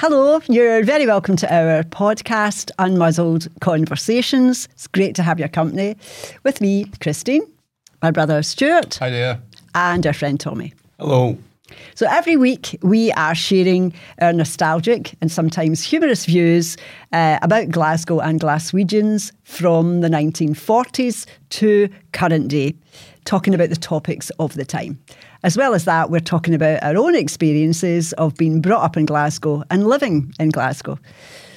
Hello, you're very welcome to our podcast, Unmuzzled Conversations. It's great to have your company with me, Christine, my brother Stuart, Hi there. and our friend Tommy. Hello. So every week we are sharing our nostalgic and sometimes humorous views uh, about Glasgow and Glaswegians from the 1940s to current day, talking about the topics of the time. As well as that, we're talking about our own experiences of being brought up in Glasgow and living in Glasgow.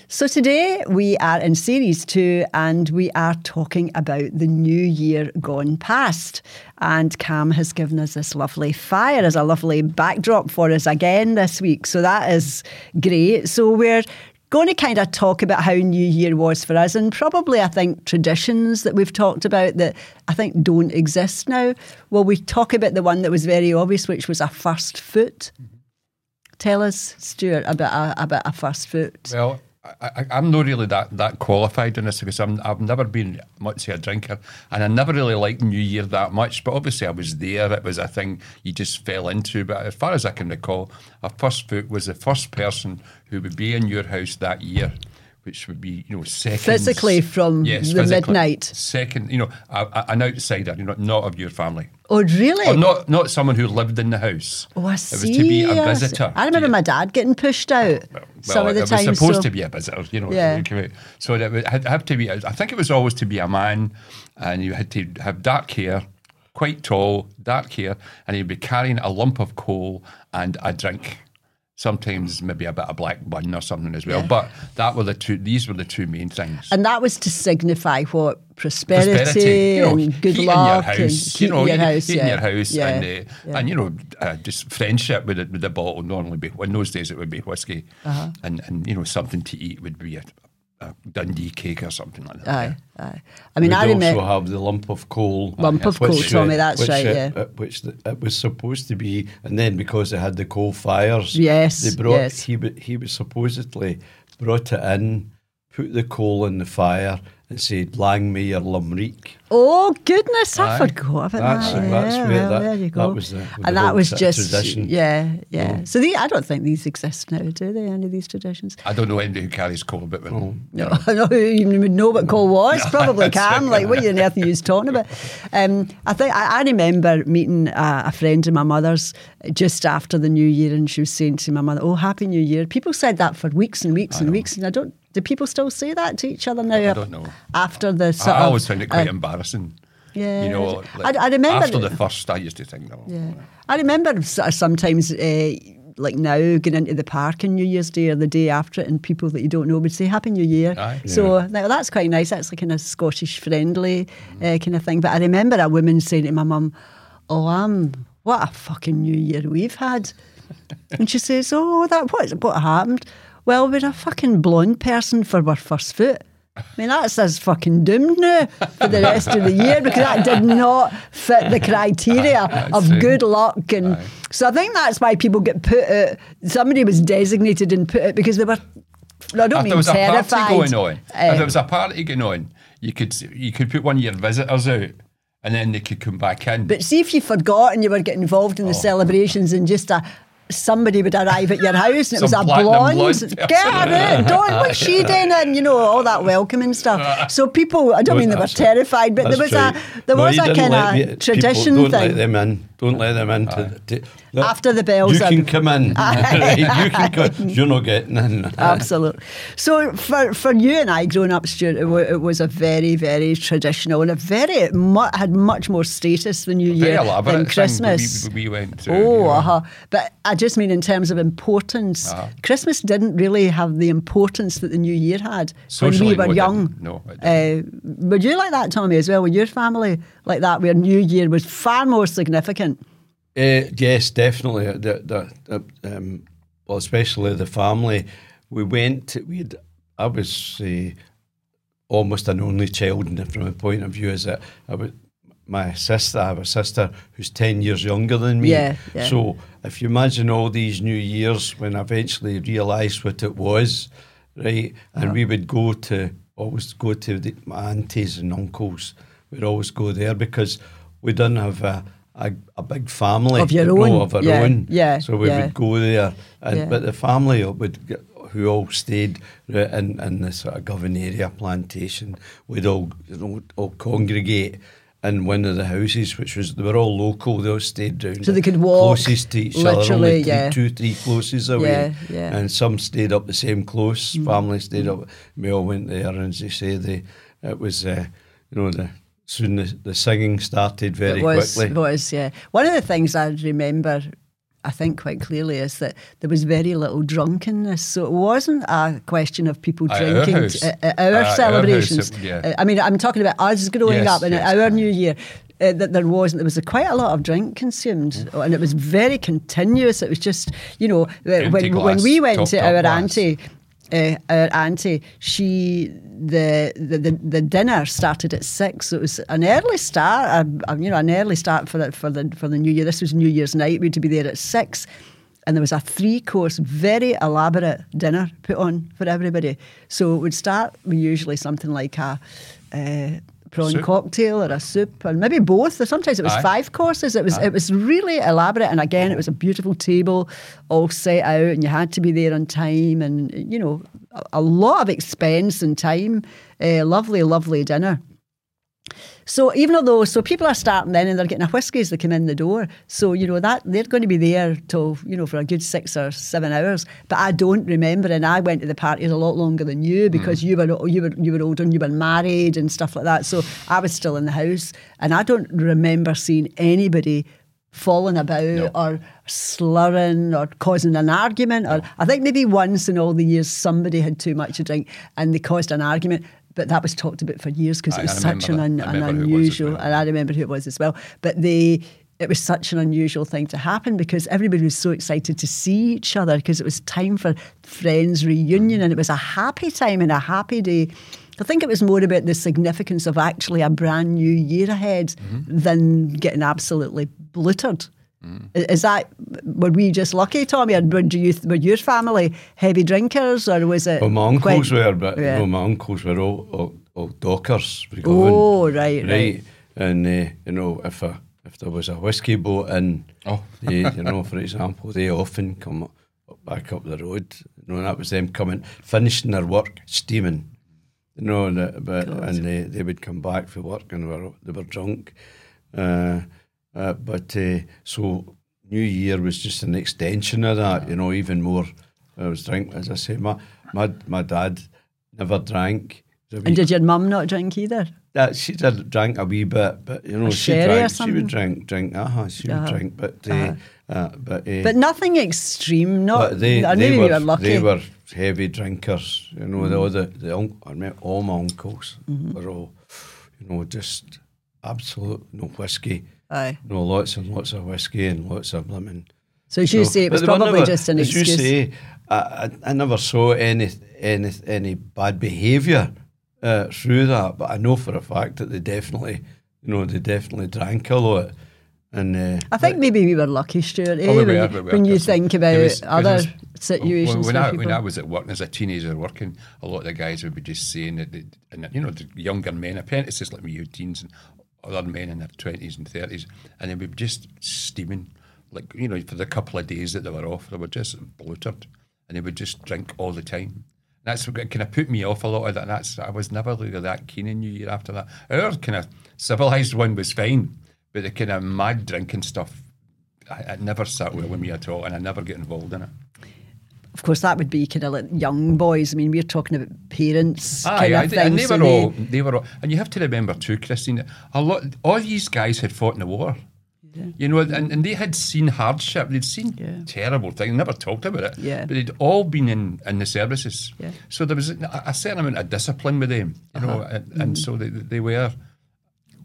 So today we are in series two and we are talking about the new year gone past. And Cam has given us this lovely fire as a lovely backdrop for us again this week. So that is great. So we're going to kind of talk about how New Year was for us and probably, I think, traditions that we've talked about that I think don't exist now. Well, we talk about the one that was very obvious, which was a first foot. Mm-hmm. Tell us, Stuart, about a, about a first foot. Well, I, I'm not really that, that qualified in this because I'm, I've never been much of a drinker and I never really liked New Year that much. But obviously, I was there. It was a thing you just fell into. But as far as I can recall, a first foot was the first person who would be in your house that year. Which would be, you know, seconds. Physically from the midnight. Second, you know, a, a- an outsider, you know, not of your family. Oh, really? Or not, not someone who lived in the house. Oh, I It see. was to be a visitor. I remember my dad getting pushed out some of the it time. was supposed so- to be a visitor, you know. Yeah. so you come out. So it would- had have to be. I think it was always to be a man, and you had to have dark hair, quite tall, dark hair, and he'd be carrying a lump of coal and a drink. Sometimes maybe a bit of black bun or something as well. Yeah. But that were the two. These were the two main things. And that was to signify what prosperity, Prosperity, you know, and good luck in your and house, heat you know, in your house, yeah. in your house, yeah. and uh, and you know, uh, just friendship with the, with the bottle normally be. In those days, it would be whiskey, Uh-huh. and and you know, something to eat would be a, a Dundee cake or something like that. Aye, aye. I mean, We'd I remember. also have the lump of coal. Lump of which, coal, Tommy, that's which, right, uh, yeah. uh, which the, it was supposed to be, and then because they had the coal fires, Yes, they brought yes. he he was supposedly brought it in, put the coal in the fire, and said, "Lang me Lumreek." Oh goodness, I Aye. forgot about That's- that. that's yeah, where well, that- there you that go. was the- with and that was just tradition. yeah, yeah. Oh. So the, I don't think these exist now, do they? Any of these traditions? I don't know anybody who carries coal about with them. No, I know who even would know what coal was. Probably that's can. it. Like, what on earth are you talking about? Um, I think I, I remember meeting a, a friend of my mother's just after the New Year, and she was saying to my mother, "Oh, Happy New Year." People said that for weeks and weeks and weeks, and I don't. Do people still say that to each other now? I don't know. After the I, sort I of, always found it quite uh, embarrassing. yeah. You know, I- I remember after the first, I used to think, no. Yeah, I remember sometimes, uh, like now, going into the park on New Year's Day or the day after it, and people that you don't know would say Happy New Year. Aye. So now that's quite nice. That's like kind of Scottish friendly uh, kind of thing. But I remember a woman saying to my mum, "Oh, um, what a fucking New Year we've had," and she says, "Oh, that what what happened?" Well, we're a fucking blonde person for our first foot. I mean, that's us fucking doomed now for the rest of the year because that did not fit the criteria of good luck. And so I think that's why people get put out. Somebody was designated and put out because they were, I don't If mean there was a party going on, if Um, there was a party going on, you could you could put one of your visitors out, and then they could come back in. But see if you forgot and you were getting involved Oh. in the celebrations and just a somebody would arrive at your house and it was a blonde. blonde Get her out, don't what's she doing? And you know all that welcoming stuff. So people, I don't mean they were terrified, but there was That's a there No, was a kind of people tradition don't thing. let them in. Don't let them into the. t- look, After the bells You can come in. you can come. You're not getting in. Absolutely. So for for you and I growing up, Stuart, it, wa- it was a very very traditional and a very mu- had much more status than New Year than Christmas. We, we went to. Oh, you know. uh-huh. but I just mean in terms of importance. Uh-huh. Christmas didn't really have the importance that the New Year had Socially, when we were no, young. No, uh, were you like that, Tommy, as well? Were your family like that, where New Year was far more significant? Uh, yes, definitely. The, the, um, well, especially the family. We went. We had. I was uh, almost an only child, and from a point of view, as a, I was my sister. I have a sister who's ten years younger than me. Yeah, yeah. So if you imagine all these New Years, when I eventually realised what it was, right, and we would go to always go to the, my aunties and uncles. We'd always go there because we didn't have a. A, a big family Of your no, own, of our yeah, own. yeah, So we yeah. would go there, and Yeah. but the family would get, who all stayed in, in the sort of Govan area plantation, would all you know all congregate in one of the houses, which was they were all local. They all stayed down. So they could walk, closest to each other, only three, yeah. two, three closes away. Yeah, yeah. Mm. And some stayed up the same close. Family stayed up. We all went there, and as they say, they it was uh, you know the soon the, the singing started very it was, quickly. It was, yeah. One of the things I remember, I think quite clearly, is that there was very little drunkenness. So it wasn't a question of people At our drinking house. at, at our Uh, our celebrations. house, yeah. Uh, I mean, I'm talking about us growing Yes, up and yes, our New Year. Uh, that there wasn't. There was a, quite a lot of drink consumed, Mm. and it was very continuous. It was just, you know, uh, Empty when when we went top, to top our glass. auntie, uh, our auntie, she the, the the dinner started at six. So it was an early start. Um, you know, an early start for the for the for the New Year. This was New Year's night. We had to be there at six. And there was a three course, very elaborate dinner put on for everybody. So it would start usually something like a uh, prawn Soup. cocktail or a soup, or maybe both. Or sometimes it was Aye. five courses. It was it was really elaborate, and again, it was a beautiful table, all set out, and you had to be there on time, and you know, a, a lot of expense and time. Uh, lovely, lovely dinner. So even though so people are starting then and they're getting a whiskey as they come in the door. So you know that they're going to be there till you know for a good six or seven hours. But I don't remember, and I went to the parties a lot longer than you because mm. you were you were you were older and you were married and stuff like that. So I was still in the house, and I don't remember seeing anybody falling about or slurring or causing an argument or I think maybe once in all the years somebody had too much to drink and they caused an argument but that was talked about for years because it was such an, un, an unusual well. and I remember who it was as well but they it was such an unusual thing to happen because everybody was so excited to see each other because it was time for friends reunion and it was a happy time and a happy day I think it was more about the significance of actually a brand new year ahead Mm-hmm. than getting absolutely bluttered. Mm. Is that were we just lucky, Tommy? Or were, do you, were your family heavy drinkers, or was it? Well, my uncles quite- were, but Yeah. no, my uncles were all, all, all dockers. Oh, in, right, right. And uh, you know, if a, if there was a whiskey boat in, Oh. they, you know, for example, they often come up, up back up the road. You know, and that was them coming, finishing their work, steaming. You know, and, uh, but and they, they would come back for work and were they were drunk. Uh, uh, but uh, so New Year was just an extension of that. You know, even more. I was drink as I say. My my my dad never drank. And did your mum not drink either? that she did drink a wee bit, but you know, she drank. She would drink, drink. Uh-huh, she Uh-huh. would drink, but uh, Uh-huh. uh, but uh, But nothing extreme. Not. but they, I they knew were you were lucky. they were heavy drinkers. You know, the other the un- I mean, all my uncles were all, you know, just absolute no whiskey. Aye. No, lots and lots of whiskey and lots of lemon. So as you So- say, it was probably never- just an as excuse. you say, I, I, I never saw any any any bad behaviour uh, through that, but I know for a fact that they definitely, you know, they definitely drank a lot. And uh, I think maybe we were lucky, Stuart. Eh? Oh, we when, were, you- we were, when you think about was- other it was- situations When, for I, people. when I was at work as a teenager working, a lot of the guys would be just saying that, they, and you know, the younger men, apprentices like me, you teens, and other men in their twenties and thirties, and they be just steaming, like you know, for the couple of days that they were off, they were just bloated, and they would just drink all the time. And That's what kind of put me off a lot of that. And that's I was never really that keen in New Year after that. Our kind of civilized one was fine, but the kind of mad drinking stuff, I, it never sat well with me at all, and I never get involved in it. Of course, that would be kind of like young boys. I mean, we're talking about parents Aye, kind of they- and things. they so were all, they were all, and you have to remember too, Christine, a lot, all these guys had fought in the war. You know, and, and they had seen hardship. They'd seen Yeah. terrible things. Never talked about it. Yeah. But they'd all been in, in the services. Yeah. So there was a, a certain amount of discipline with them. You know, Uh-huh. and, and so they, they were,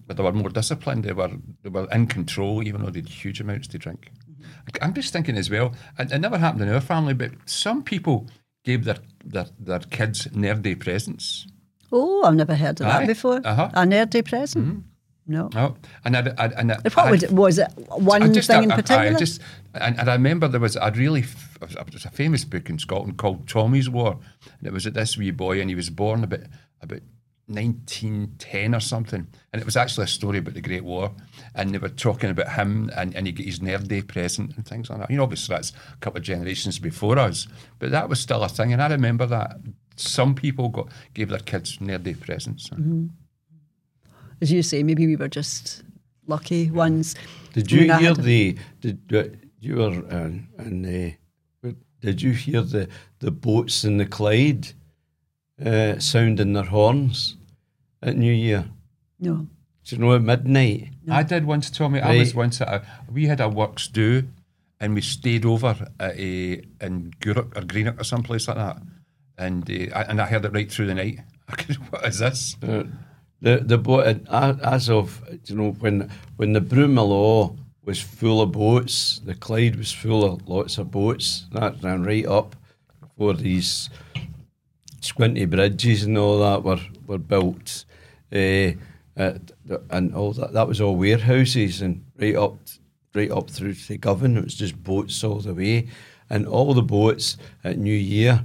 but they were more disciplined. They were they were in control, even though they had huge amounts to drink. I'm just thinking as well. And it never happened in our family, but some people gave their their, their kids Ne'erday presents. Oh, I've never heard of Aye. that before. Uh-huh. A Ne'erday present? No. Oh, and I, I, and I, What I was it? Was it one just, thing in particular? I just, and, and I remember there was a really, f- it was a famous book in Scotland called Tommy's War, and it was at this wee boy, and he was born about about 1910 or something, and it was actually a story about the Great War, and they were talking about him, and, and he got his Ne'erday present and things like that. You know, obviously that's a couple of generations before us, but that was still a thing, and I remember that some people got gave their kids Ne'erday presents. As you say, maybe we were just lucky ones. Did I mean, you hear the? Did uh, you were uh, and uh, did you hear the the boats in the Clyde uh, sounding their horns at New Year? No. Do you know at midnight? No. I did once, Tommy. I was once at a, we had a works do, and we stayed over at a in Gourock or Greenock or someplace like that, and uh, I, and I heard it right through the night. What is this? Uh, the the boat and a- as of you know when when the Broomielaw was full of boats, the Clyde was full of lots of boats. That ran right up before these squinty bridges and all that were were built, uh, uh, and all that. That was all warehouses and right up right up through to the Govan. It was just boats all the way, and all the boats at New Year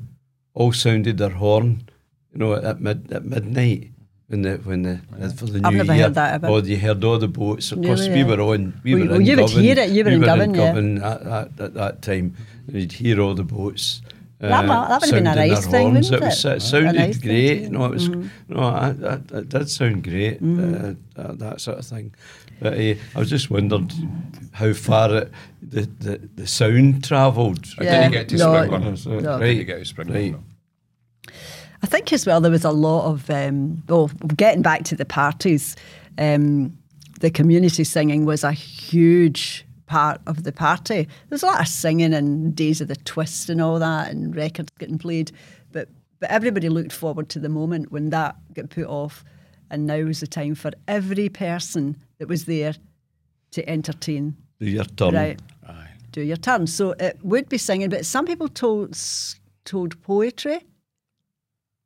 all sounded their horn, you know, at mid at midnight. When the when the for the I've new never year, heard that ever. oh, you heard all the boats. Of course, Really? we were on. We Well, were well, in you would hear it, you were we in were Govan, yeah. Govan at, at, at that time, and you'd hear all the boats. Uh, That might- that would have been a nice thing, horns. wouldn't it? Was, it? it sounded nice great. to do. no, it was Mm-hmm. no, I, that, that did sound great. Uh, that, that sort of thing. But uh, I was just wondered how far it, the, the the sound travelled. I Yeah, didn't get to no, Springburn. no. I didn't get to Springburn. Right. no. I think as well there was a lot of um, well, getting back to the parties, um, the community singing was a huge part of the party. There's a lot of singing and days of the twist and all that, and records getting played, but but everybody looked forward to the moment when that got put off, and now was the time for every person that was there to entertain. Do your turn. Right. Aye. Do your turn. So it would be singing, but some people told told poetry.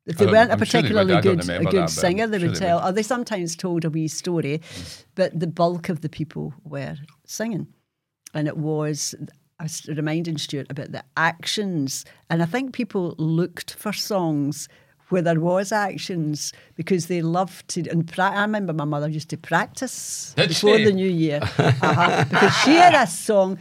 If they weren't a I'm sure would. particularly good a good that, singer, they sure would they tell. would. Or they sometimes told a wee story, but the bulk of the people were singing, and it was. I was reminding Stuart about the actions, and I think people looked for songs where there was actions because they loved to. And pra- I remember my mother used to practice Did before she? the new year uh-huh, because she had a song.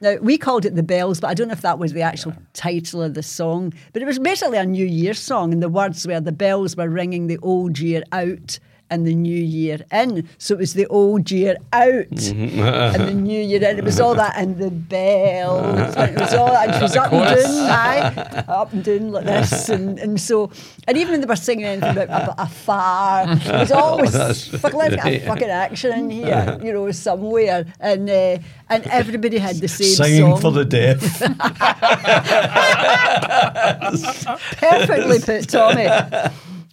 Now we called it the bells, but I don't know if that was the actual title of the song. But it was basically a New Year song, and the words were the bells were ringing the old year out and the new year in. So it was the old year out and the new year in. It was all that and the bells. and it was all that. And she was up and down, aye, up and down like this, and, and so and even when they were singing anything about, about a fire, it was always that's fuck, let's get a fucking action in here, you know, somewhere, and uh, and everybody had the same Singing song. for the deaf. perfectly put, Tommy.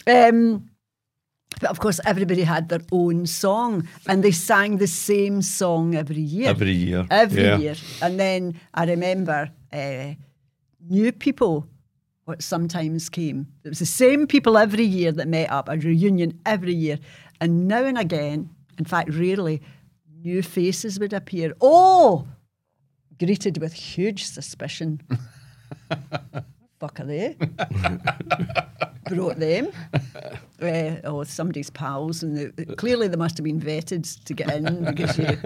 Um, but of course, everybody had their own song, and they sang the same song every year. Every year, Every yeah. year. And then I remember uh, new people what sometimes came. It was the same people every year that met up, a reunion every year. And now and again, in fact, rarely, new faces would appear. Oh, greeted with huge suspicion. They? Brought them. Uh, oh, somebody's pals, and they, clearly they must have been vetted to get in because you.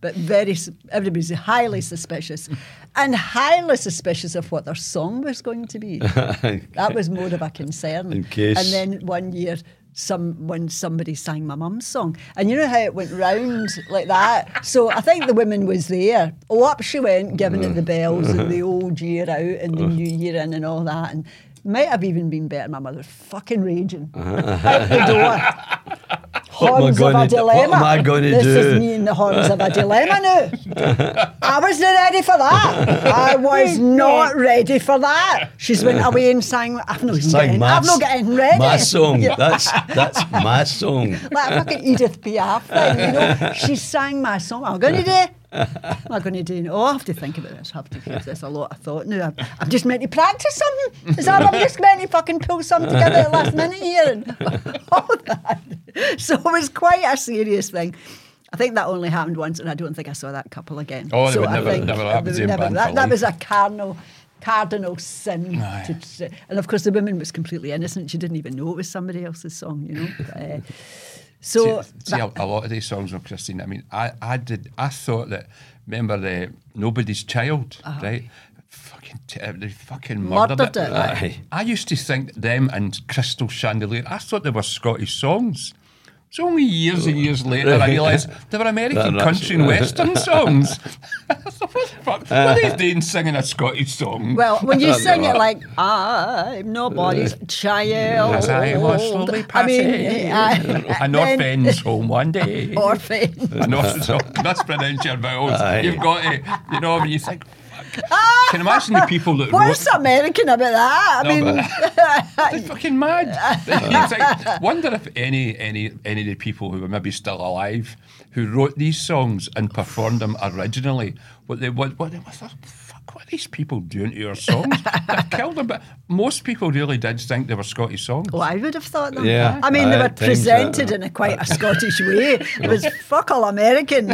But very, everybody's highly suspicious, and highly suspicious of what their song was going to be. that was more of a concern. In case- And then one year, some when somebody sang my mum's song, and you know how it went round like that. So I think the woman was there. Oh, up she went, giving it mm. the bells and the old year out and the new year in and all that, and. Might have even been better. My mother was fucking raging uh-huh. out the door. I Horns of a do- dilemma. what am I gonna this do? is me in the horns of a dilemma now. I wasn't ready for that. I was not ready for that. She's went away and sang. I've not even Sang getting, my I've not getting ready. My song. Yeah. That's that's my song. like a fucking Edith Piaf thing, you know. She sang my song. I'm going to do. I'm going to do. Oh, I have to think about this. I have to give this a lot of thought. No, I'm, I'm just meant to practice something. Is that I'm just meant to fucking pull something together at the last minute here and all that. So it was quite a serious thing. I think that only happened once, and I don't think I saw that couple again. Oh, so never- never they happen would to him, that, that was a cardinal cardinal sin. To- and of course, the woman was completely innocent. She didn't even know it was somebody else's song, you know. But, uh, so see, see a, a lot of these songs of Christine. I mean, I, I did. I thought that. Remember the Nobody's Child, uh-huh. right? Fucking, t- they fucking murdered, Murdered it. it. I used to think them and Crystal Chandelier. I thought they were Scottish songs. It's only years and years later I realised they were American That- country and western songs. What the fuck? What are they doing singing a Scottish song? Well, when you sing it like I'm nobody's child, As I was slowly I mean, passing, uh, an then- orphan's home one day. orphan. an orphan's home. Mispronounce your vowels. Aye. You've got it. you know, when you think, fuck. Can imagine the people that What's wrote American about that? I No, mean, They're fucking mad. Think- wonder if any any any of the people who are maybe still alive who wrote these songs and performed them originally, what they what what they the fuck what are these people doing to your songs? They've killed them, but most people really did think they were Scottish songs. oh, I would have thought that. Yeah, I mean, they were presented uh, in a quite a Scottish way. It was fuck all American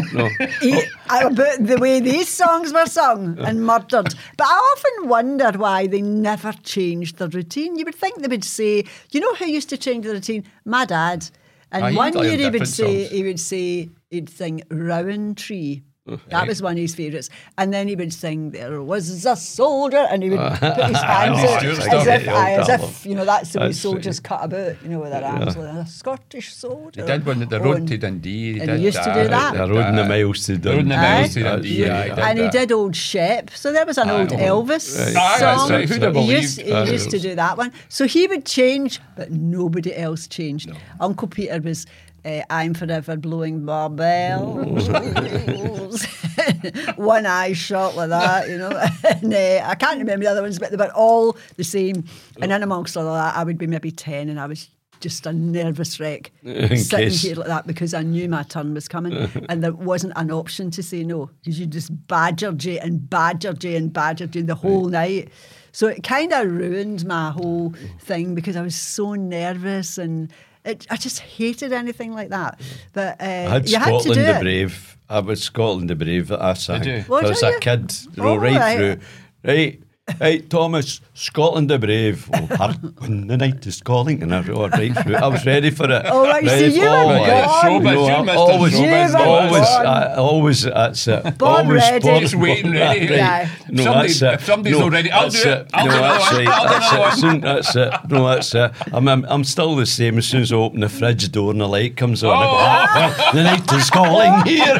E- about the way these songs were sung and murdered. But I often wondered why they never changed the routine. You would think they would say, you know who used to change the routine? My dad. And Aye, one year he would different say, songs. he would say, he'd sing Rowan Tree. That was one of his favourites. And then he would sing, There was a soldier, and he would put his hands know, out as if, aye, as if, you know, that's the way That's- soldiers cut about, you know, with their arms like a Scottish soldier. They did one at the Oh, road and- to Dundee. They and did he used to do that. They're roading the miles to They're roading the Dundee. miles to Dundee. Yeah. aye, did and he did Old Shep. So there was an old Aye. Elvis Right. Song. right. Who'd have he used, he used to do that one. So he would change, but nobody else changed. Uncle Peter was. Uh, I'm forever blowing bar bells. One eye shot like that, you know. and uh, I can't remember the other ones, but they were all the same. And then amongst all of that, I would be maybe 10 and I was just a nervous wreck In sitting case. here like that because I knew my turn was coming and there wasn't an option to say no because you just badgered you and badgered you and badgered you the whole night. So it kind of ruined my whole thing because I was so nervous and it, I just hated anything like that. But uh, I had you had to Scotland do the it. Brave. I was Scotland the Brave that I sang. you? What There was did a you? kid, you Oh, right, right. through. Right, right, Thomas, Scotland the Brave. Oh, hark when the night is calling. And I was all right through. I was ready for it. Oh, right, so you for- were always. gone. Showbiz, No, you always. You Showbiz, were always. I, always, that's it. Born always ready. born- Just waiting ready. Yeah. No, Somebody- that's it. if somebody's no, not ready, I'll that's do it. I'll no, do that's one. right. I'll do That's it. That's it. No, that's it. I'm, I'm, I'm still the same. As soon as I open the fridge door and the light comes on, I go, Oh. "Ah, the night is calling here.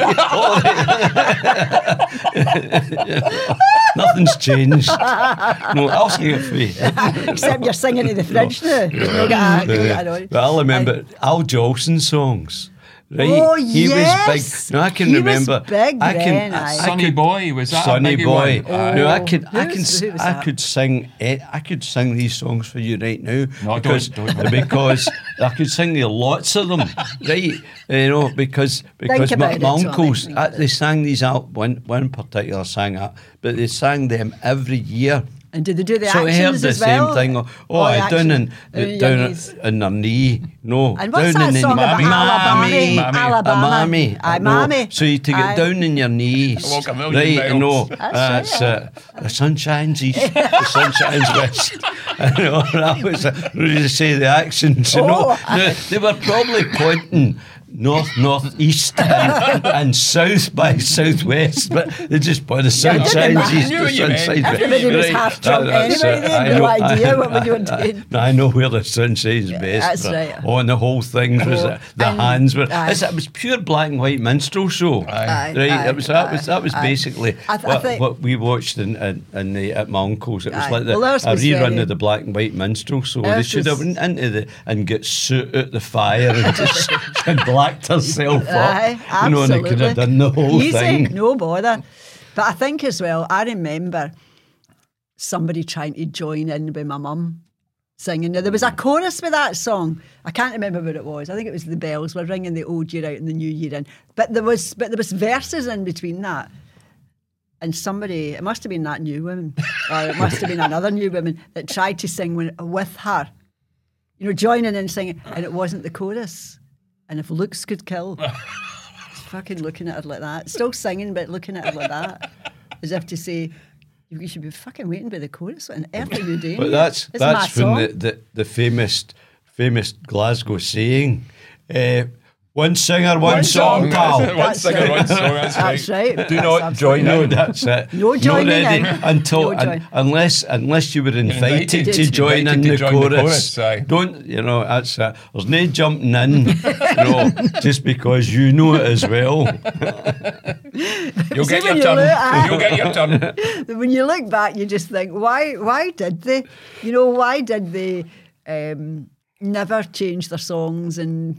Nothing's changed. No, I'll sing it for you. Except you're singing to the fridge now. You don't get a- you don't get an audience. But I remember Al Jolson songs. Right? Oh, he yes. was big. No, I can He was remember. big I can, then, I, aye. I Sonny could- Boy, was that a Sonny Boy. one? Aye. No, I could, I can, s- who was I that? could sing, eh, I could sing these songs for you right now. No, don't, because, don't. because I could sing you lots of them, right? You know, because because my, it, my uncles, think uh, they sang these out. One one particular sang that, but they sang them every year. And did they do the so I heard actions the as same well? thing. Oh, Oh, I down action. in Uh, down knees. in their knee. No, And what's down that in song the about knee. Alabama? Mammy. Alabama. A mammy. Aye, No. So you to get Aye. down in your knees. Walk a million right, you know. miles. That's That's uh, the sun shines east, the sun shines west. you know, that was uh, really to say the accents, you know. Oh. They, they were probably pointing north, northeast, and, and south by southwest, but they just put the sun didn't shines east, the sun west. Everybody was half drunk anyway, they had I no know- idea I- what we were doing. I know where the sun shines best. that's right. Oh, and the whole thing was Oh, the hands were. aye. It was pure black and white minstrel show. Aye, right. aye, it was that was that was basically th- what, what we watched in, in, in the at my uncle's. It was like the, Well, a rerun very- of the black and white minstrel show. They should have went into the and get soot out the fire and just and blacked herself up. Aye, You know, and could have done the whole Easy, thing. no bother. But I think as well, I remember somebody trying to join in with my mum singing. Now, there was a mm. chorus with that song. I can't remember what it was. I think it was the bells were ringing the old year out and the new year in. But there was but there was verses in between that. And somebody, it must have been that new woman, or it must have been another new woman that tried to sing with, with her. You know, joining in singing, and it wasn't the chorus. And if looks could kill, fucking looking at her like that. Still singing, but looking at her like that. As if to say, You should be fucking waiting by the chorus. What on earth are you doing? But that's It's that's from the, the, the famous famous Glasgow saying, uh, one singer, one, One song, song. pal. one That's singer, right. one song. That's, That's right. Do That's not absolutely join No, in. that's it. No Not joining ready in. until No un- unless unless you were invited, Invited to to- join in invited to the join the chorus. chorus, aye. Don't you know? That's it. There's no jumping in, you know, just because you know it as well. You'll See, get your when you turn. look at- You'll get your turn. when you look back, you just think, why? Why did they? You know, why did they um, never change their songs and?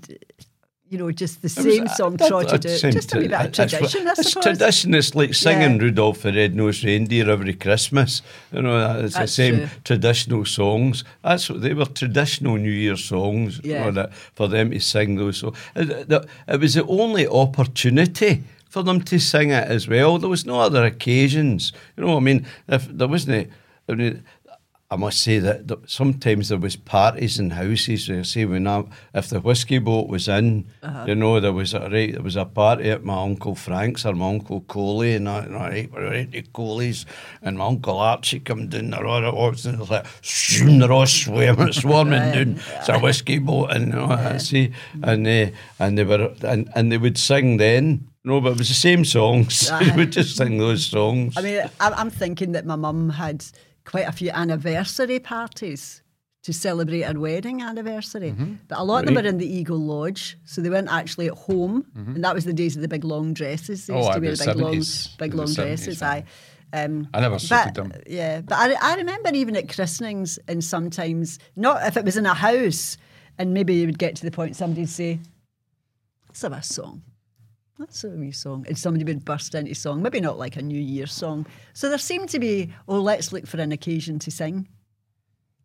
You know, just the same uh, song That- trotted that out. Just a wee to- that's what- tradition, I It's suppose. tradition. It's like singing Yeah. Rudolph the Red-Nosed Reindeer every Christmas. You know, that- it's the same true. traditional songs. That's what they were traditional New Year songs. you Yeah. know, that, for them to sing those. So uh, it, it- it was the only opportunity for them to sing it as well. There was no other occasions. You know, what I mean, if there wasn't. I mean, I must say that th- sometimes there was parties in houses. Where, say when I, if the whiskey boat was in, Uh-huh. you know, there was a right, there was a party at my uncle Frank's or my uncle Coley, and I, and I right, we were right at Coley's, and my uncle Archie come down the road, and it was like, shoom, they're all swarming, swarming down. It's a whiskey boat, and you know, I see, and they, and they were, and, and they would sing then. No, but it was the same songs. they would just sing those songs. I mean, I'm thinking that my mum had quite a few anniversary parties to celebrate her wedding anniversary. But a lot of them were in the Eagle Lodge, so they weren't actually at home. And that was the days of the big long dresses. They Oh, used aye, to wear the big long, big long 70s, dresses. aye. Aye. Um, I never but, suited them. Yeah, but I, I remember even at christenings and sometimes, not if it was in a house, and maybe you would get to the point somebody'd say, let's have a song. That's a wee song. And somebody would burst into song, maybe not like a New Year's song. So there seemed to be, oh, let's look for an occasion to sing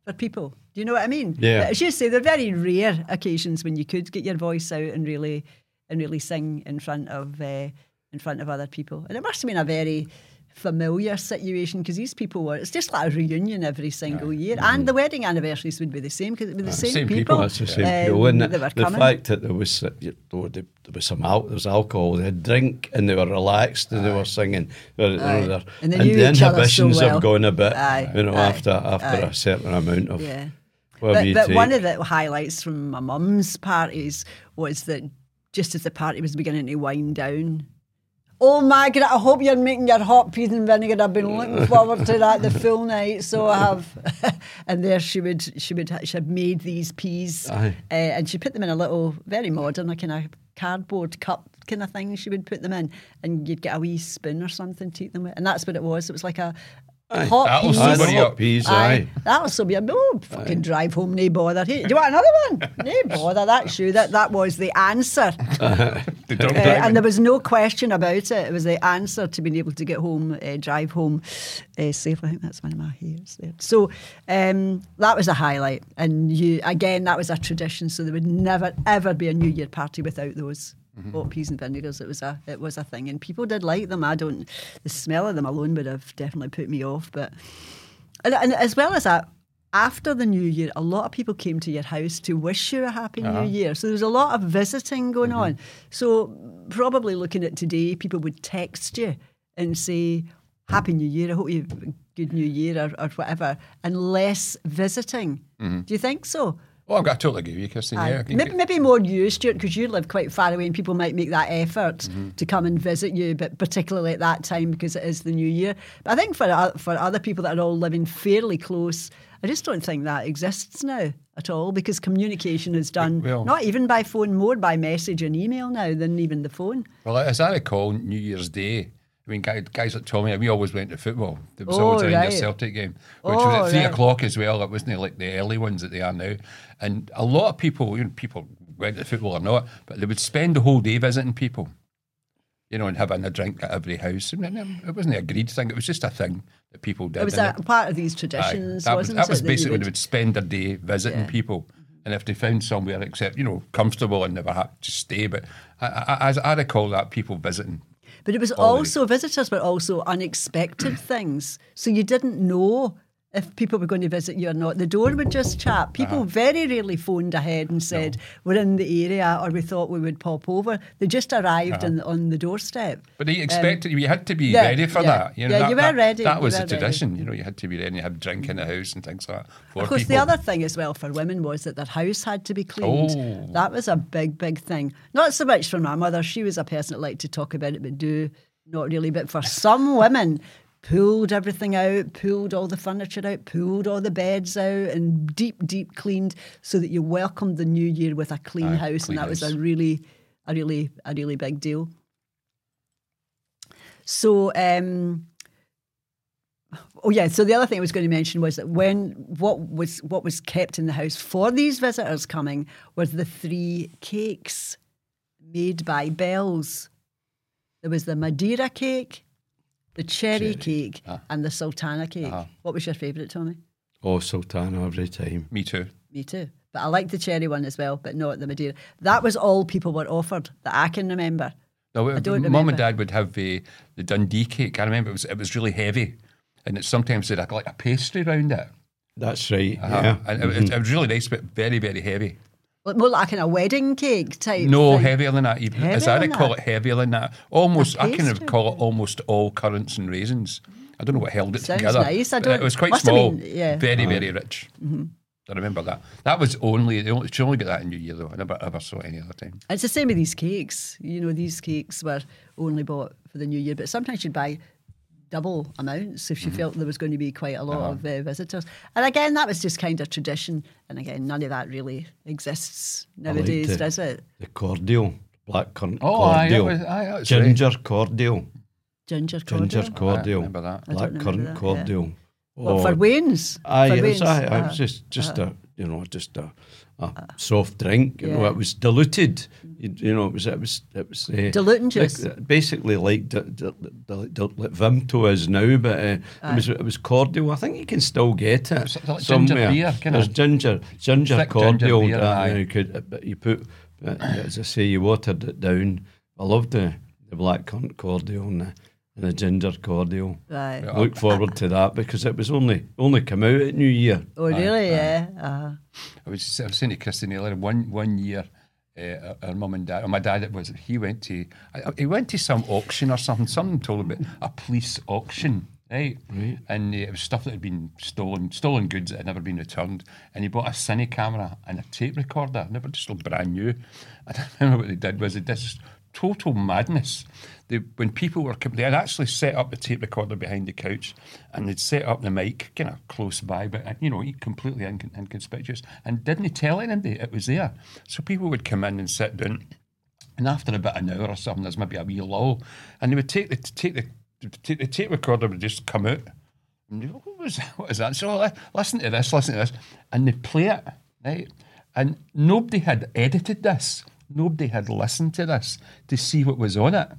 for people. Do you know what I mean? Yeah. But as you say, they're very rare occasions when you could get your voice out and really and really sing in front of uh, in front of other people. And it must have been a very familiar situation because these people were. It's just like a reunion every single year, and the wedding anniversaries would be the same because it would be the same, same people. people. That's the same um, people, isn't it? that were The coming. fact that there was uh, there was some al- there was alcohol, they had drink, and they were relaxed, and they were singing. They were- Aye. they're- And they and the other so inhibitions well. have gone a bit, Aye, you know, aye, after after aye. a certain amount of. Yeah. But, but one of the highlights from my mum's parties was that just as the party was beginning to wind down, oh Margaret, I hope you're making your hot peas and vinegar. I've been looking forward to that the full night, so I have. and there she would, she would, she had made these peas, uh, and she put them in a little, very modern, a kind of cardboard cup kind of thing. She would put them in, and you'd get a wee spoon or something to eat them with, and that's what it was. It was like a. Hot That'll peas. sober you hot up. peas, Aye. aye. That'll still be a oh, fucking drive home, no bother. Hey, do you want another one? no bother. That's you. That that was the answer. Uh, and there was no question about it. It was the answer to being able to get home, uh, drive home uh, safely. I think that's one of my hairs there. So um, that was a highlight. And you again, that was a tradition. So there would never ever be a New Year party without those. Hot peas and vinegars. It was a it was a thing, and people did like them. I don't. The smell of them alone would have definitely put me off. But and, and as well as that, after the New Year, a lot of people came to your house to wish you a happy New uh-huh. Year. So there was a lot of visiting going mm-hmm. on. So probably looking at today, people would text you and say, Happy New Year, I hope you have a good New Year or, or whatever, and less visiting. Mm-hmm. Do you think so? Oh, I've got to totally with you, Kirsten. Aye. Yeah, I can maybe, maybe more you, Stuart, because you live quite far away and people might make that effort Mm-hmm. to come and visit you, but particularly at that time because it is the new year. But I think for for other people that are all living fairly close, I just don't think that exists now at all because communication is done Well- not even by phone, more by message and email now than even the phone. Well, as I recall, New Year's Day, I mean, guys, guys like Tommy, we always went to football. There was Oh, always a right. Rangers Celtic game, which Oh, was at oh, three right. o'clock as well. It wasn't like the early ones that they are now. And a lot of people, you know, people went to football or not, but they would spend the whole day visiting people, you know, and having a drink at every house. I mean, um, it wasn't a greed thing, it was just a thing that people did. It was a part of these Aye. traditions, That was, wasn't that was it? you basically when would- they would spend their day visiting Yeah. people. And if they found somewhere except, you know, comfortable and never had to stay. But I, I, I, I recall that people visiting. But it was also visitors, but also unexpected things. So you didn't know if people were going to visit you or not. The door would just chat. People Uh-huh. very rarely phoned ahead and said, We're in the area or we thought we would pop over. They just arrived in, on the doorstep. But you expected you had to be Um, yeah, ready for yeah. that. You know, Yeah, that, you were that, ready, That was a the ready. tradition. You know, you had to be ready. And you have drink in the house and things like that. For Of course, people. the other thing as well for women was that their house had to be cleaned. Oh. That was a big, big thing. Not so much for my mother. She was a person that liked to talk about it, but do not really. But for some women, pulled everything out, pulled all the furniture out, pulled all the beds out, and deep, deep cleaned so that you welcomed the new year with a clean Aye, house, clean and that was a really, a really, a really big deal. So. Um, Oh yeah. So the other thing I was going to mention was that when what was what was kept in the house for these visitors coming was the three cakes made by Bells. There was the Madeira cake, the cherry, cake, and the Sultana cake. What was your favourite, Tommy? Oh, Sultana every time. Me too. Me too. But I liked the cherry one as well, but not the Madeira. That was all people were offered that I can remember. No, I don't mum remember. and dad would have uh, the Dundee cake. I remember it was it was really heavy, and it sometimes they had like a pastry around it. That's right. Uh-huh. Yeah. and it, it was really nice, but very very heavy. Like, More like in a wedding cake type. No, thing. heavier than that. Even. Heavier As I than recall that? it, heavier than that. Almost, I kind of pastry? call it almost all currants and raisins. I don't know what held it Sounds together. nice. I but don't- It was quite small. been- yeah. Very very rich. Mm-hmm. I remember that. That was only they only, she only got that in New Year though. I never ever saw it any other time. It's the same with these cakes. You know, these cakes were only bought for the new year, but sometimes you'd buy double amounts if you Mm-hmm. felt there was going to be quite a lot Uh-huh. of uh, visitors. And again, that was just kind of tradition. And again, none of that really exists nowadays, it. does it? The cordial, black currant Oh, aye, that cordial. was- aye, that was Ginger cordial. Ginger cordial. Ginger cordial. remember that. I Black remember currant that, yeah. cordial. What, Oh, for Wayne's? Aye, for it was, Wayne's? aye, it Uh, was just just a you know just a, a soft drink. You know, it was diluted. You, you know, it was it was it was uh, Diluting like- juice. basically like d- d- d- d- like Vimto is now, but uh, it was it was cordial. I think you can still get it It's like ginger somewhere. beer, kinda. There's ginger ginger Thick ginger cordial. beer, that, aye. you could, but you put uh, as I say, you watered it down. I loved the the black currant cordial and the, and the ginger cordial. Aye. Look forward to that because it was only only come out at New Year. Oh, really? Yeah. Uh, I was, I was saying to Christine earlier, one one year, uh, our mum and dad, or my dad, it was he went to, I- I- he went to some auction or something. Someone told him about a police auction, right? right. And uh, it was stuff that had been stolen, stolen goods that had never been returned. And he bought a cine camera and a tape recorder. They were just all brand new. I don't remember what they did. Was it this total madness? They, when people were, com- they had actually set up the tape recorder behind the couch, and they'd set up the mic kind of close by, but you know, completely incon- inconspicuous, and didn't tell anybody it was there. So people would come in and sit down, and after about an hour or something, there's maybe a wee lull, and they would take the take the take the tape recorder would just come out. And go, what was that? What is that? So li- listen to this, listen to this, and they play it, right? And nobody had edited this. Nobody had listened to this to see what was on it.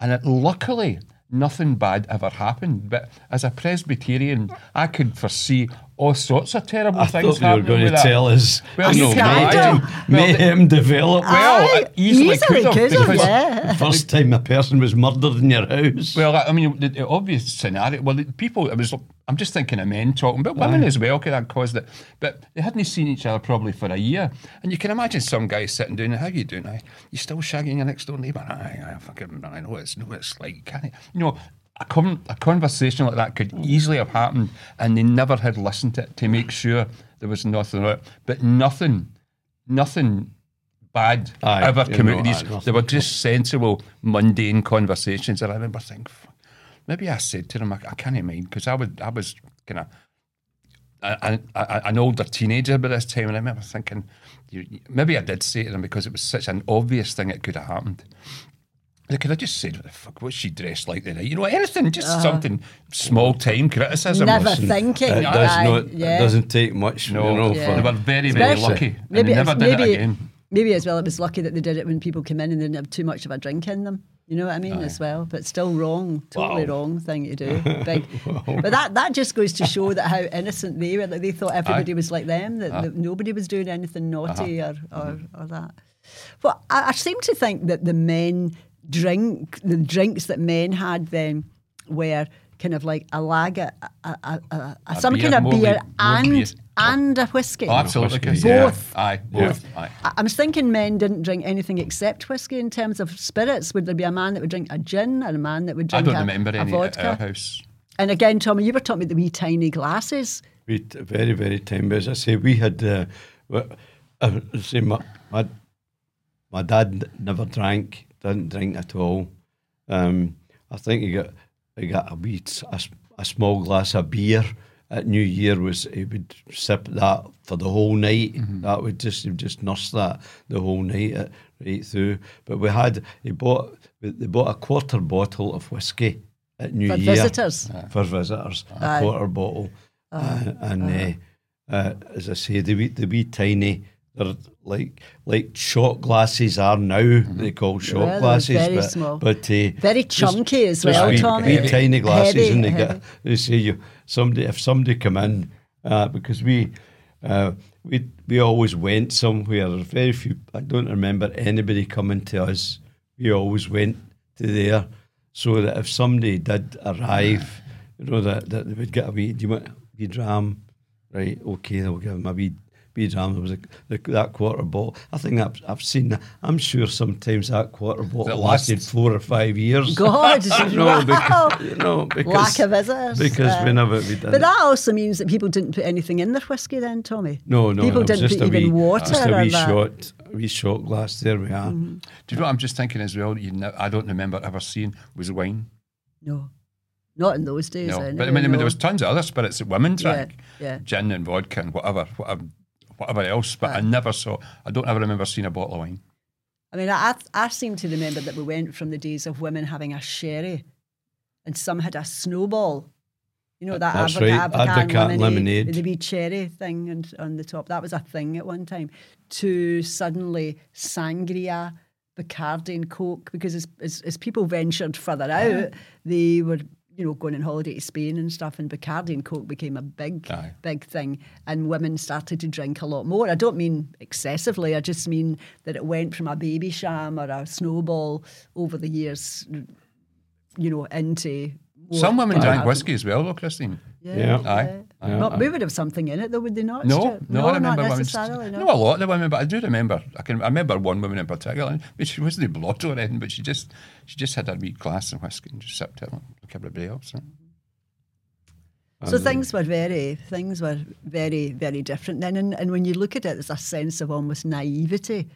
And it, luckily, nothing bad ever happened. But as a Presbyterian, I could foresee all sorts of terrible I things thought you were going to that. tell us. Well, you you know, can mayhem, imagine. Well, the- mayhem developed. Well, Aye, it easily, easily could have, could have, because- yeah. First time a person was murdered in your house. Well, I mean, the, the obvious scenario. Well, the people. It was. I'm just thinking of men talking, but women as well could have caused it. But they hadn't seen each other probably for a year, and you can imagine some guy sitting down. How you doing? I, you still shagging your next door neighbour? I, I fucking, I know it's, know what it's like. Can it? You know. A, con- a conversation like that could easily have happened, and they never had listened to it to make sure there was nothing. wrong. But nothing, nothing bad Aye, ever came out of these. aye. They were just sensible, mundane conversations. And I remember thinking, maybe I said to them, I, I can't mind, because I, would, I was kind of a- a- a- an older teenager by this time. And I remember thinking, you- maybe I did say to them because it was such an obvious thing it could have happened. They could have just said, what the fuck, what's she dressed like tonight? You know, anything, just uh-huh. something small time criticism. Never Listen, thinking. it does Aye, not. yeah. It doesn't take much. No, you know, Yeah. they were very, very Especially- lucky. Maybe they never did maybe, it again. Maybe as well, it was lucky that they did it when people came in and they didn't have too much of a drink in them. You know what I mean? As well, but still wrong, totally Wow. wrong thing to do. Big, but that that just goes to show that how innocent they were. That they thought everybody was like them. That, that nobody was doing anything naughty uh-huh. or, or or that. Well, I, I seem to think that the men drink the drinks that men had then were kind of like a lager, a, a, a, a, some beer, kind of beer and beer. and a whiskey. Oh, absolutely. Whiskey, Chris. yeah. Both. Aye, both. Aye. I I was thinking men didn't drink anything except whiskey in terms of spirits. Would there be a man that would drink a gin and a man that would drink? I don't a, remember a any at our house. And again, Tommy, you were talking about the wee tiny glasses. We t- very very tiny. As I say, we had. Uh, w- uh, say my, my my dad never drank. Didn't drink at all. Um, I think he got he got a wee s- a, s- a small glass of beer at New Year. Was he would sip that for the whole night. That would just he would just nurse that the whole night uh, right through. But we had he bought they bought a quarter bottle of whiskey at New Year. For Year visitors? for visitors, Aye. a quarter bottle, uh, and uh, uh, as I say, the wee, the wee tiny, they're like like shot glasses are now. They call shot Yeah, they're glasses, very but small. but uh, Very just- chunky as just well, wee, Tommy. Wee tiny glasses, Heavy, and they heavy. get they say you somebody if somebody come in uh, because we. Uh, we we always went somewhere. Very few. I don't remember anybody coming to us. We always went to there, so that if somebody did arrive, you know that, that they would get a wee. Do you want a wee dram? Right. Okay. They'll give them a wee wee dram. There was a, the, that quarter bottle. I think I've, I've seen that. I'm sure sometimes that quarter bottle lasted lasts? four or five years. God, no, wow. because, you know, because Lack of visitors. Because Uh, whenever we did But it- that also means that people didn't put anything in their whiskey then, Tommy. No, no, People it didn't just put a even wee, water just a or wee that. shot, a wee shot glass. There we are. Do you know what I'm just thinking as well? You know, I don't remember ever seeing was wine. No. Not in those days. No, anyway, but I mean, I mean, there was tons of other spirits that women drank, yeah. gin and vodka and whatever, whatever, whatever else. But I never saw. I don't ever remember seeing a bottle of wine. I mean, I, I seem to remember that we went from the days of women having a sherry and some had a snowball. You know, that That's Avoca- right, Avocan Advocaat lemonade, lemonade. with the wee cherry thing and on the top. That was a thing at one time. To suddenly sangria, Bacardi and Coke, because as, as, as people ventured further out, they were, you know, going on holiday to Spain and stuff, and Bacardi and Coke became a big, Aye. big thing. And women started to drink a lot more. I don't mean excessively, I just mean that it went from a Babycham or a snowball over the years, you know, into. Some women drank whiskey as well, though, Christine. Yeah. Aye. Aye. Not, we would have something in it, though, would they not? No, Stuart? no, I remember not women. necessarily. No. No, a lot of the women, but I do remember. I can. I remember one woman in particular. I mean, she wasn't blood or anything, but she just, she just had a wee glass of whiskey and just sipped it like everybody else. So things were very, things were very, very different then. And, and when you look at it, there's a sense of almost naivety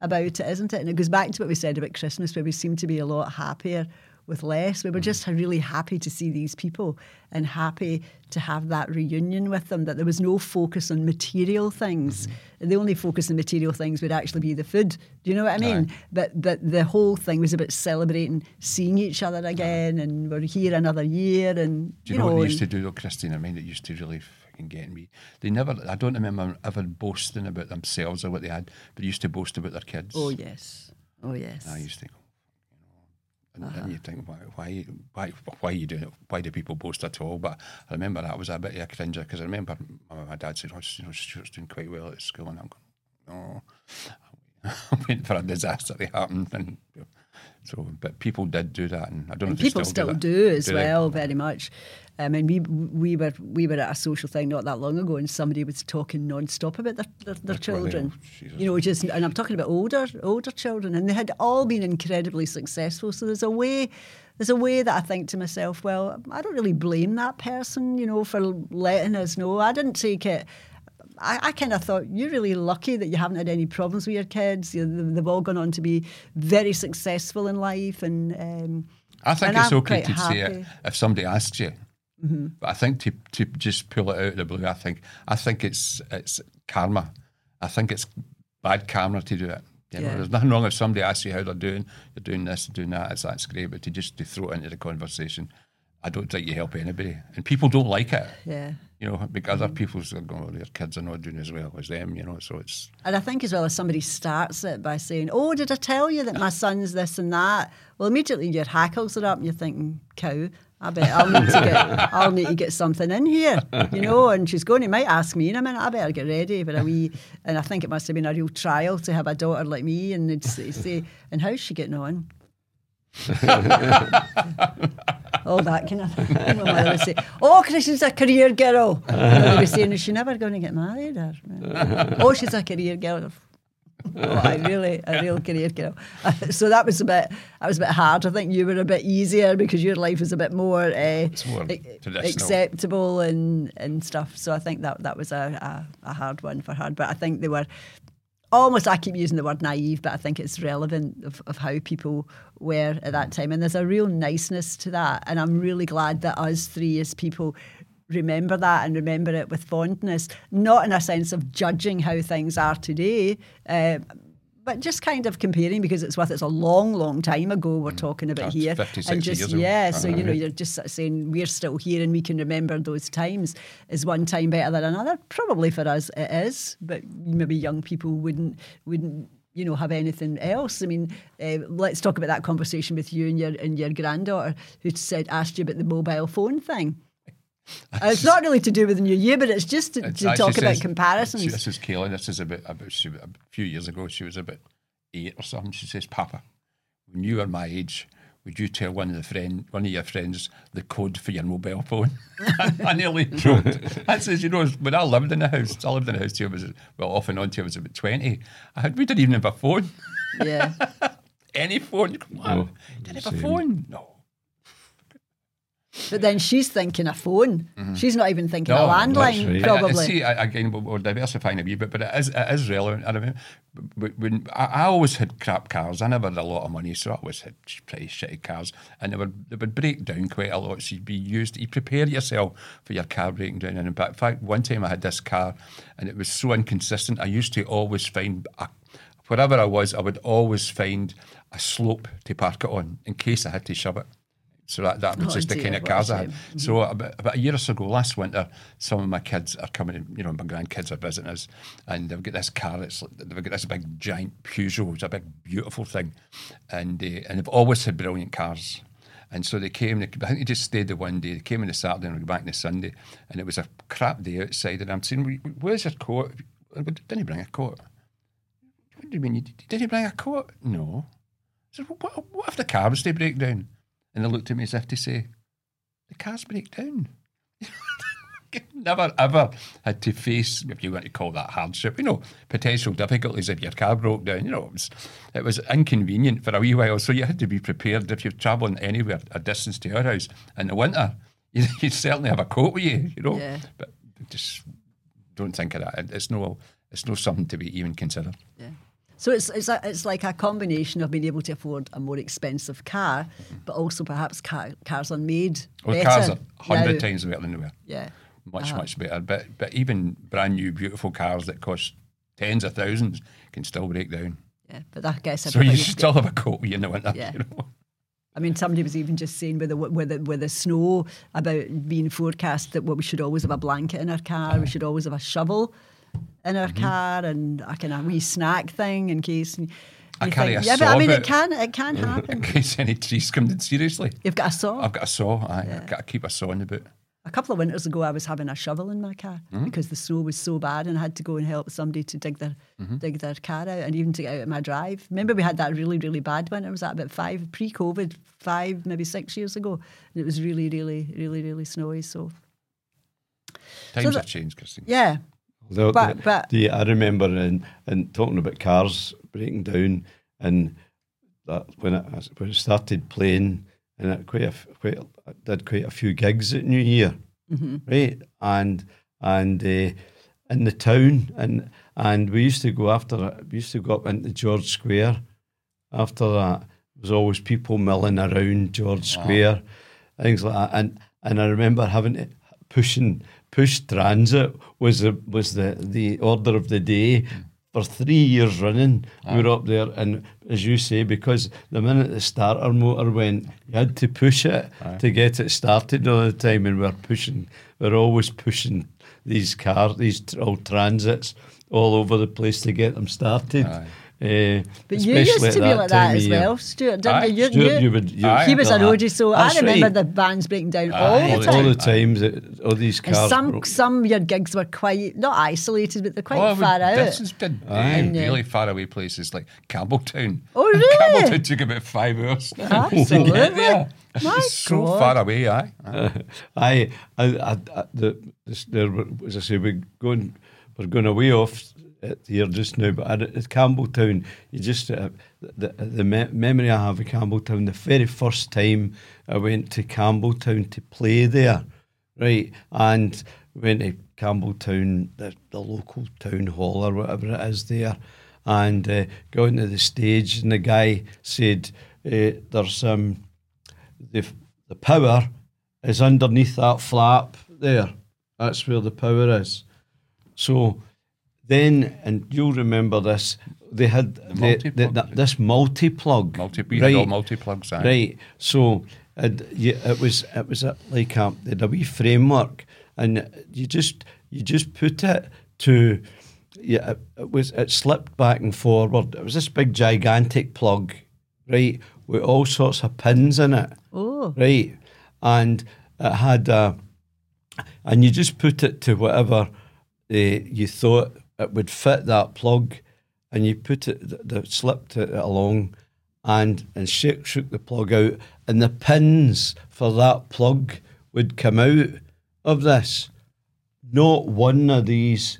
about it, isn't it? And it goes back to what we said about Christmas, where we seem to be a lot happier with less. We were just mm. really happy to see these people and happy to have that reunion with them, that there was no focus on material things. Mm-hmm. The only focus on material things would actually be the food. Do you know what I mean? But but the whole thing was about celebrating seeing each other again and we're here another year and Do you, know, what know, they used to do, though, Christine? I mean, it used to really fucking get me. They never. I don't remember ever boasting about themselves or what they had, but they used to boast about their kids. Oh yes. Oh yes. I used to go. You know, and, Uh-huh. and you think, why, why, why, why are you doing it? Why do people boast at all? But I remember that was a bit of a cringer because I remember my, my dad said, "Oh, you know, Stuart's doing quite well at school," and I'm going, "No." I'm waiting for a disaster to happen, and so. But people did do that, and I don't know. if they People still that. do as they? well, very much. I mean, we we were we were at a social thing not that long ago, and somebody was talking non-stop about their their, their they? children. Oh, you know, just and I'm talking about older older children, and they had all been incredibly successful. So there's a way. There's a way that I think to myself, well, I don't really blame that person, you know, for letting us know. I didn't take it. I, I kind of thought you're really lucky that you haven't had any problems with your kids. You know, they've all gone on to be very successful in life, and um, I think and it's I'm okay to say it if somebody asks you. But I think to to just pull it out of the blue, I think I think it's it's karma. I think it's bad karma to do it. You know, Yeah. there's nothing wrong if somebody asks you how they're doing, you're doing this, doing that. It's that's great, but to just to throw it into the conversation, I don't think you help anybody, and people don't like it. yeah. You know, because other mm. people's are going, oh, their kids are not doing as well as them. You know, so it's And I think as well as somebody starts it by saying, "Oh, did I tell you that my son's this and that?" Well, immediately your hackles are up and you're thinking, "Cow, I bet I'll need to get I'll need to get something in here," you know. And she's going, he might ask me in a minute. I better get ready for a wee. And I think it must have been a real trial to have a daughter like me. And they'd say, say, "And how's she getting on?" all that kind of thing. My mother would say, "Oh, Chris is a career girl." And they saying, "Is she never going to get married?" Or, "Oh, she's a career girl." oh, I really a real career girl. so that was a bit that was a bit hard. I think you were a bit easier because your life was a bit more, uh, more ac- acceptable and and stuff. So I think that that was a, a, a hard one for her. But I think they were almost I keep using the word naive, but I think it's relevant of, of how people were at that time. And there's a real niceness to that. And I'm really glad that us three as people remember that and remember it with fondness, not in a sense of judging how things are today. Uh, but just kind of comparing because it's what it's a long, long time ago we're talking about That's here. 50, and just years ago. yeah, so you know, you're just saying we're still here and we can remember those times. Is one time better than another? Probably for us it is, but maybe young people wouldn't wouldn't you know have anything else. I mean, uh, let's talk about that conversation with you and your and your granddaughter who said asked you about the mobile phone thing. It's not really to do with the new year, but it's just to, to actually talk about says- comparisons. She, this is Kayla. This is about, about she, a few years ago. She was about eight or something. She says, "Papa, when you were my age, would you tell one of the friend, one of your friends, the code for your mobile phone?" I nearly choked. I says, "You know, when I lived in the house, I lived in the house till I was well off and on till I was about twenty. I had we didn't even have a phone, yeah. any phone. Come on, No, didn't have a phone. No, But then she's thinking a phone. She's not even thinking Mm-hmm. No, a landline, right. Probably. see, I- again, we're- diversifying a wee bit, but it is, it is relevant. I remember when, I, I always had crap cars. I never had a lot of money, so I always had pretty shitty cars, and they would they would break down quite a lot. So you'd be used. You prepare yourself for your car breaking down. And in fact, in fact, one time I had this car, and it was so inconsistent. I used to always find. A, Wherever I was, I would always find a slope to park it on in case I had to shove it. So that, that was Oh, just the kind of cars I had. So about, about a year or so ago, last winter, some of my kids are coming in, you know, my grandkids are visiting us, and they've got this car, it's, they've got this big giant Peugeot, it's a big, beautiful thing. And, uh, and they've always had brilliant cars. And so they came, they, I think they just stayed the one day. They came on the Saturday and went back on the Sunday, and it was a crap day outside. And I'm saying, Where's your coat? Didn't he bring a coat? What do you mean? Did he bring a coat? No. I said, well, what, what if the car was to break down? And they looked at me as if to say, the cars break down. Never ever had to face, if you want to call that hardship, you know, potential difficulties if your car broke down. You know, it was, it was inconvenient for a wee while. So you had to be prepared if you're travelling anywhere a distance to your house in the winter. You, you certainly have a coat with you, you know. Yeah. But just don't think of that. It- It's no, it's no something to be even considered. Yeah. So it's it's a, it's like a combination of being able to afford a more expensive car, but also perhaps car, cars are made Well, better cars are hundred times better than they were. Yeah. much Uh-huh. much better. But but even brand new beautiful cars that cost tens of thousands can still break down. Yeah, but I guess So you still have a coat you in the winter. Yeah. You know? I mean, somebody was even just saying with the with the, with the snow about being forecast that well, we should always have a blanket in our car, we should always have a shovel in our Mm-hmm. car, and a kind of wee snack thing in case. I carry a yeah, but I mean, it can it can happen. In case any trees come in, seriously. You've got a saw. I've got a saw. Aye, I've got to keep a saw in the boot. A couple of winters ago, I was having a shovel in my car Mm-hmm. because the snow was so bad, and I had to go and help somebody to dig their Mm-hmm. dig their car out, and even to get out of my drive. Remember, we had that really really bad winter. Was that about five pre-COVID, five maybe six years ago, and it was really really really really snowy. So Times that- have changed, Christine. yeah, Although But- the- but- the- I remember in, in talking about cars breaking down, and that when I when I started playing, and I quite a, quite I did quite a few gigs at New Year, right? And and uh, in the town, and and we used to go after we used to go up into George Square. After that, there was always people milling around George Square, things like that. And and I remember having to pushing push transit was the was the the order of the day. For three years running, we were up there, and as you say, because the minute the starter motor went, you had to push it to get it started all the time, and we're pushing, we're always pushing these cars, these old transits, all over the place to get them started. Aye. Uh, But you used to at be like that as year. well, Stuart, didn't Aye, you? You- Stuart, you- you would- you- Aye. he was a no, roadie, so I remember right. the bands breaking down Aye, all all the the time. all the time. times that all these And cars some broke. some of your gigs were quite not isolated, but they're quite Oh, far we- out. This is did Aye. uh, really far away places like Campbeltown. Oh, really? Campbeltown took about five hours. to Absolutely. get there. My It's so God. far away, aye. I, I, I, I the, this, there, were- as I say, we're going, we're going away off here just now, but at, Campbeltown, you just uh, the the me- memory I have of Campbeltown. The very first time I went to Campbeltown to play there, right, and went to Campbeltown, the, the local town hall or whatever it is there, and uh, into the stage, and the guy said, uh, "There's um." the the power is underneath that flap there. That's where the power is. So then, and you'll remember this, they had the, the, multi-plug. that- this multi plug. Multi, we had all multi plugs. Right. So it, you, it was it was a, like a, they had a wee framework, and you just you just put it to yeah. It, it was it slipped back and forward. It was this big gigantic plug, right, with all sorts of pins in it. Oh. Right, and it had a, and you just put it to whatever uh, you thought it would fit that plug, and you put it, the, the slipped it along, and and shook shook the plug out, and the pins for that plug would come out of this. Not one of these.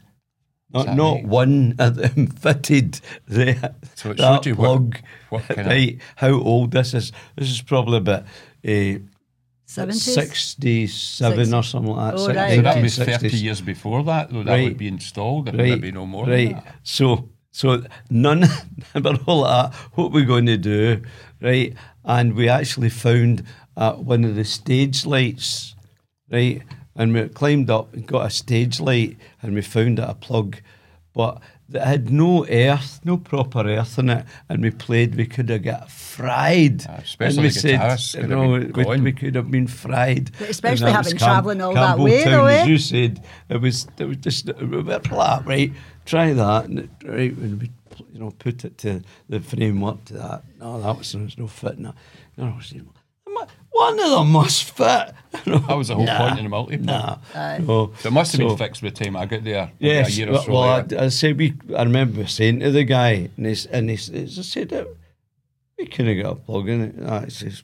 Not, not right? one of them fitted the, So it that showed you plug. what kind of- right, how old this is. This is probably about uh, 70s? 67 or something like that. Oh, six- right, So that right. was 30 1960s. years before that, though that Right. would be installed, and Right, be no more. Right. Than that. So, so none, about all that. What we're going to do, right? And we actually found uh, one of the stage lights, right? And we climbed up and got a stage light, and we found it a plug, but it had no earth, no proper earth in it, and we played. We could have got fried. Ah, especially and we the said, guitarists you could have know, been we, we could have been fried. But especially And that was having travelling all that way, Campbeltown, though, eh? as you said, it was it was just we were flat, right? Try that, and it, right when we you know put it to the framework to that. No, that was there's no fitting that. You know, I said, one of them must fit. That was the whole point in the multi Nah, Aye. So it must have So- been fixed by the time I got there. Yes, a year or well, so well, I, later. I said we. I remember saying to the guy, and he, and he, s- I said, "Uh, "We couldn't get a plug in it." He says,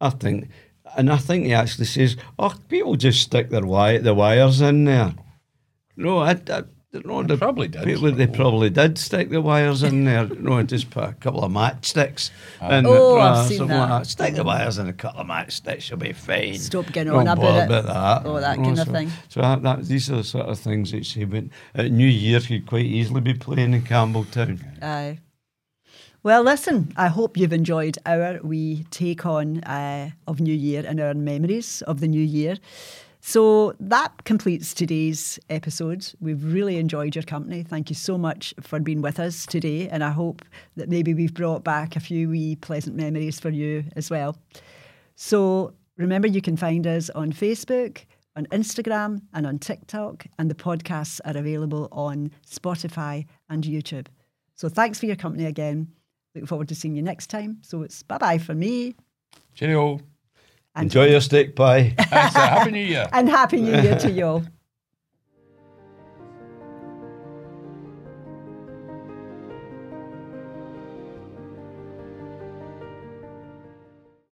"I think," and I think he actually says, "Oh, people just stick their wire, the wires in there." No, I, I no, They probably did. People, they probably did stick the wires in there. no, just put a couple of matchsticks. in Oh, it, I've seen that. like Stick the wires in a couple of matchsticks, you'll be fine. Stop getting Don't on about it. about that. Oh, that You know, kind of so- thing. So that, that, these are the sort of things that she went at New Year. You'd quite easily be playing in Campbeltown. Aye. Well, listen, I hope you've enjoyed our wee take on uh, of New Year and our memories of the New Year. So that completes today's episode. We've really enjoyed your company. Thank you so much for being with us today. And I hope that maybe we've brought back a few wee pleasant memories for you as well. So remember, you can find us on Facebook, on Instagram, and on TikTok. And the podcasts are available on Spotify and YouTube. So thanks for your company again. Look forward to seeing you next time. So it's bye bye for me. Cheerio. And, Enjoy your steak pie. Thanks, uh, Happy New Year. and Happy New Year to you all.